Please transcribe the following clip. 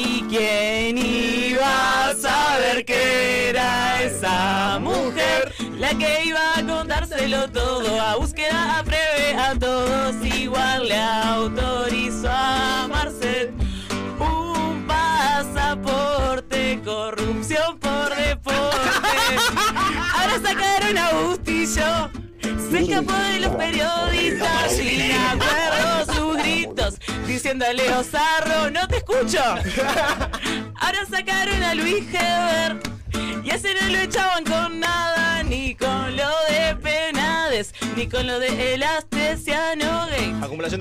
¿Y quién iba a saber que era esa mujer? La que iba a contárselo todo, a búsqueda, a breve, a todos igual le autorizó a Marcet un pasaporte, corrupción por deporte. Ahora sacaron a Bustillo, se escapó de los periodistas sin acuerdo sus gritos, diciéndole Osarro, no escucho. Ahora sacaron a Luis Heber. Y ese no lo echaban con nada, ni con lo de penades, ni con lo de el astesiano gay. Acumulación